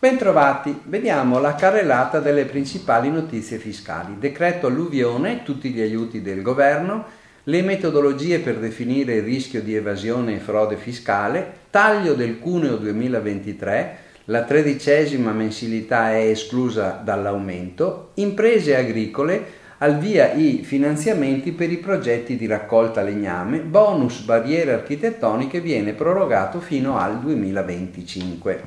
Bentrovati, vediamo la carrellata delle principali notizie fiscali. Decreto alluvione, tutti gli aiuti del governo, le metodologie per definire il rischio di evasione e frode fiscale, taglio del cuneo 2023, la tredicesima mensilità è esclusa dall'aumento, imprese agricole, al via i finanziamenti per i progetti di raccolta legname, bonus barriere architettoniche viene prorogato fino al 2025.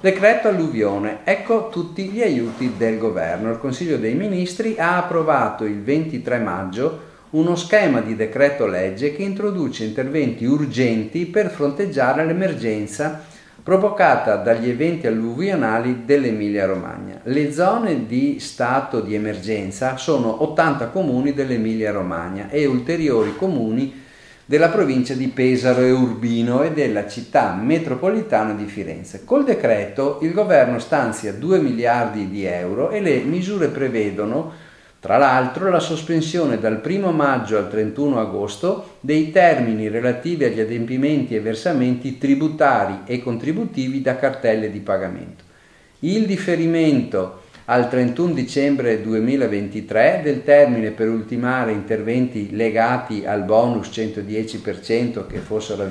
Decreto alluvione. Ecco tutti gli aiuti del governo. Il Consiglio dei Ministri ha approvato il 23 maggio uno schema di decreto legge che introduce interventi urgenti per fronteggiare l'emergenza provocata dagli eventi alluvionali dell'Emilia Romagna. Le zone di stato di emergenza sono 80 comuni dell'Emilia Romagna e ulteriori comuni della provincia di Pesaro e Urbino e della città metropolitana di Firenze. Col decreto il governo stanzia 2 miliardi di euro e le misure prevedono tra l'altro la sospensione dal 1 maggio al 31 agosto dei termini relativi agli adempimenti e versamenti tributari e contributivi da cartelle di pagamento. Il differimento al 31 dicembre 2023 del termine per ultimare interventi legati al bonus 110% che fossero a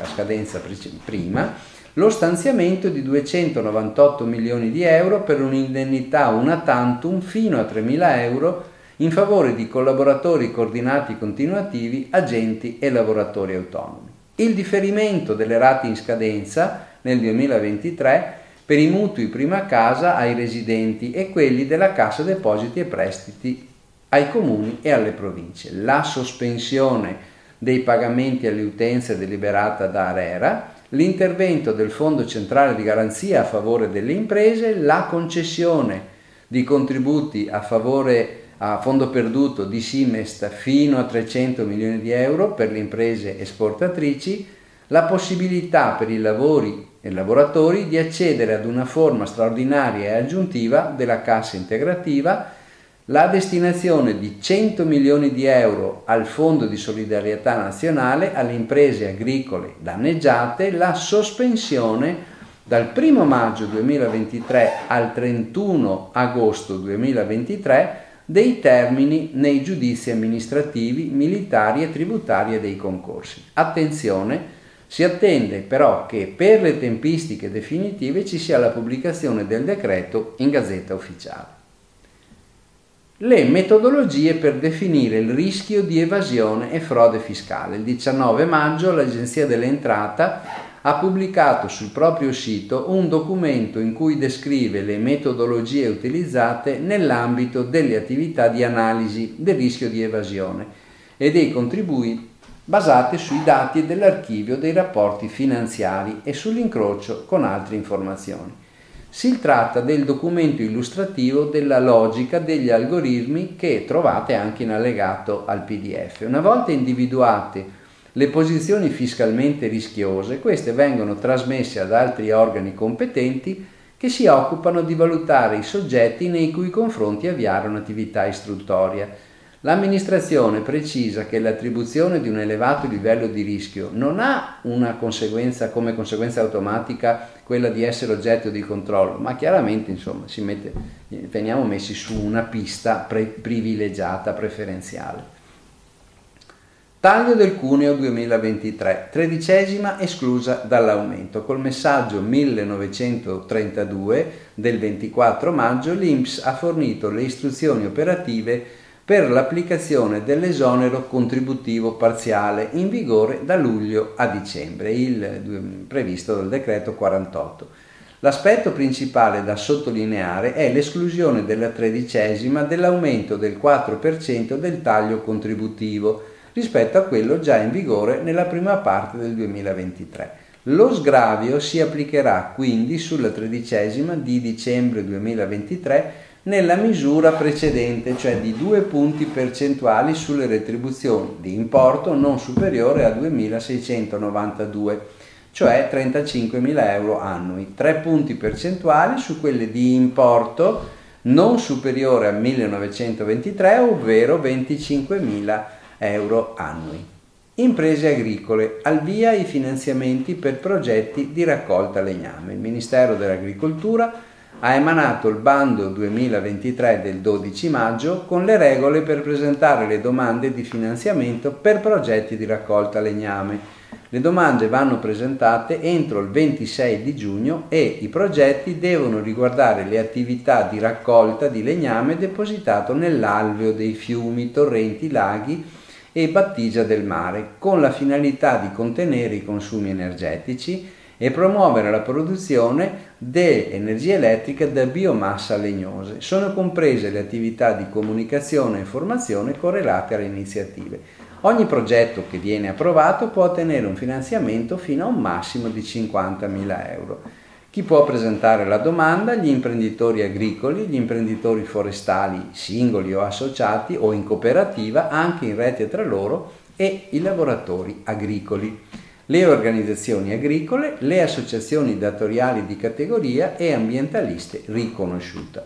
a scadenza prima, lo stanziamento di 298 milioni di euro per un'indennità una tantum fino a 3.000 euro in favore di collaboratori coordinati continuativi, agenti e lavoratori autonomi. Il differimento delle rate in scadenza nel 2023 per i mutui prima casa ai residenti e quelli della Cassa Depositi e Prestiti ai comuni e alle province. La sospensione dei pagamenti alle utenze deliberata da Arera, l'intervento del Fondo Centrale di Garanzia a favore delle imprese, la concessione di contributi a favore a fondo perduto di Simest fino a 300 milioni di euro per le imprese esportatrici, la possibilità per i lavori e lavoratori di accedere ad una forma straordinaria e aggiuntiva della cassa integrativa, la destinazione di 100 milioni di euro al Fondo di solidarietà nazionale alle imprese agricole danneggiate, la sospensione dal 1 maggio 2023 al 31 agosto 2023 dei termini nei giudizi amministrativi, militari e tributari dei concorsi. Attenzione, si attende però che per le tempistiche definitive ci sia la pubblicazione del decreto in Gazzetta Ufficiale. Le metodologie per definire il rischio di evasione e frode fiscale. Il 19 maggio l'Agenzia dell'Entrata ha pubblicato sul proprio sito un documento in cui descrive le metodologie utilizzate nell'ambito delle attività di analisi del rischio di evasione e dei contributi basate sui dati dell'archivio dei rapporti finanziari e sull'incrocio con altre informazioni. Si tratta del documento illustrativo della logica degli algoritmi che trovate anche in allegato al PDF. Una volta individuate le posizioni fiscalmente rischiose, queste vengono trasmesse ad altri organi competenti che si occupano di valutare i soggetti nei cui confronti avviare un'attività istruttoria L'amministrazione precisa che l'attribuzione di un elevato livello di rischio non ha conseguenza come conseguenza automatica quella di essere oggetto di controllo, ma chiaramente insomma mette, veniamo messi su una pista pre- privilegiata, preferenziale. Taglio del cuneo 2023, tredicesima esclusa dall'aumento. Col messaggio 1932 del 24 maggio l'INPS ha fornito le istruzioni operative per l'applicazione dell'esonero contributivo parziale in vigore da luglio a dicembre, il previsto dal decreto 48. L'aspetto principale da sottolineare è l'esclusione della tredicesima dell'aumento del 4% del taglio contributivo rispetto a quello già in vigore nella prima parte del 2023. Lo sgravio si applicherà quindi sulla tredicesima di dicembre 2023 nella misura precedente, cioè di due punti percentuali sulle retribuzioni di importo non superiore a 2.692, cioè 35.000 euro annui, tre punti percentuali su quelle di importo non superiore a 1.923, ovvero 25.000 euro annui. Imprese agricole, al via i finanziamenti per progetti di raccolta legname. Il Ministero dell'Agricoltura ha emanato il bando 2023 del 12 maggio con le regole per presentare le domande di finanziamento per progetti di raccolta legname. Le domande vanno presentate entro il 26 di giugno e i progetti devono riguardare le attività di raccolta di legname depositato nell'alveo dei fiumi, torrenti, laghi e battigia del mare, con la finalità di contenere i consumi energetici e promuovere la produzione di energia elettrica da biomassa legnose. Sono comprese le attività di comunicazione e informazione correlate alle iniziative. Ogni progetto che viene approvato può ottenere un finanziamento fino a un massimo di 50.000 euro. Chi può presentare la domanda? Gli imprenditori agricoli, gli imprenditori forestali singoli o associati o in cooperativa, anche in rete tra loro, e i lavoratori agricoli, le organizzazioni agricole, le associazioni datoriali di categoria e ambientaliste riconosciute.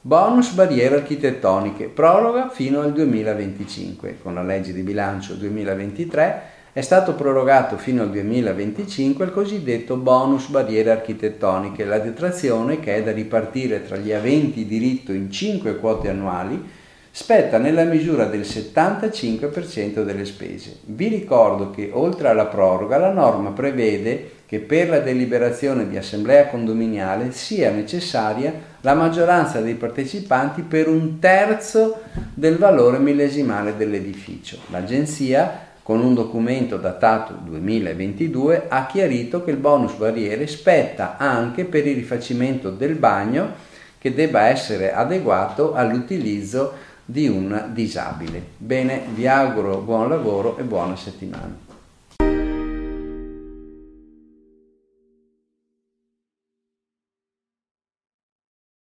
Bonus barriere architettoniche, proroga fino al 2025. Con la legge di bilancio 2023 è stato prorogato fino al 2025 il cosiddetto bonus barriere architettoniche, la detrazione che è da ripartire tra gli aventi diritto in 5 quote annuali spetta nella misura del 75% delle spese. Vi ricordo che oltre alla proroga la norma prevede che per la deliberazione di assemblea condominiale sia necessaria la maggioranza dei partecipanti per un terzo del valore millesimale dell'edificio. L'agenzia con un documento datato 2022, ha chiarito che il bonus barriere spetta anche per il rifacimento del bagno che debba essere adeguato all'utilizzo di un disabile. Bene, vi auguro buon lavoro e buona settimana.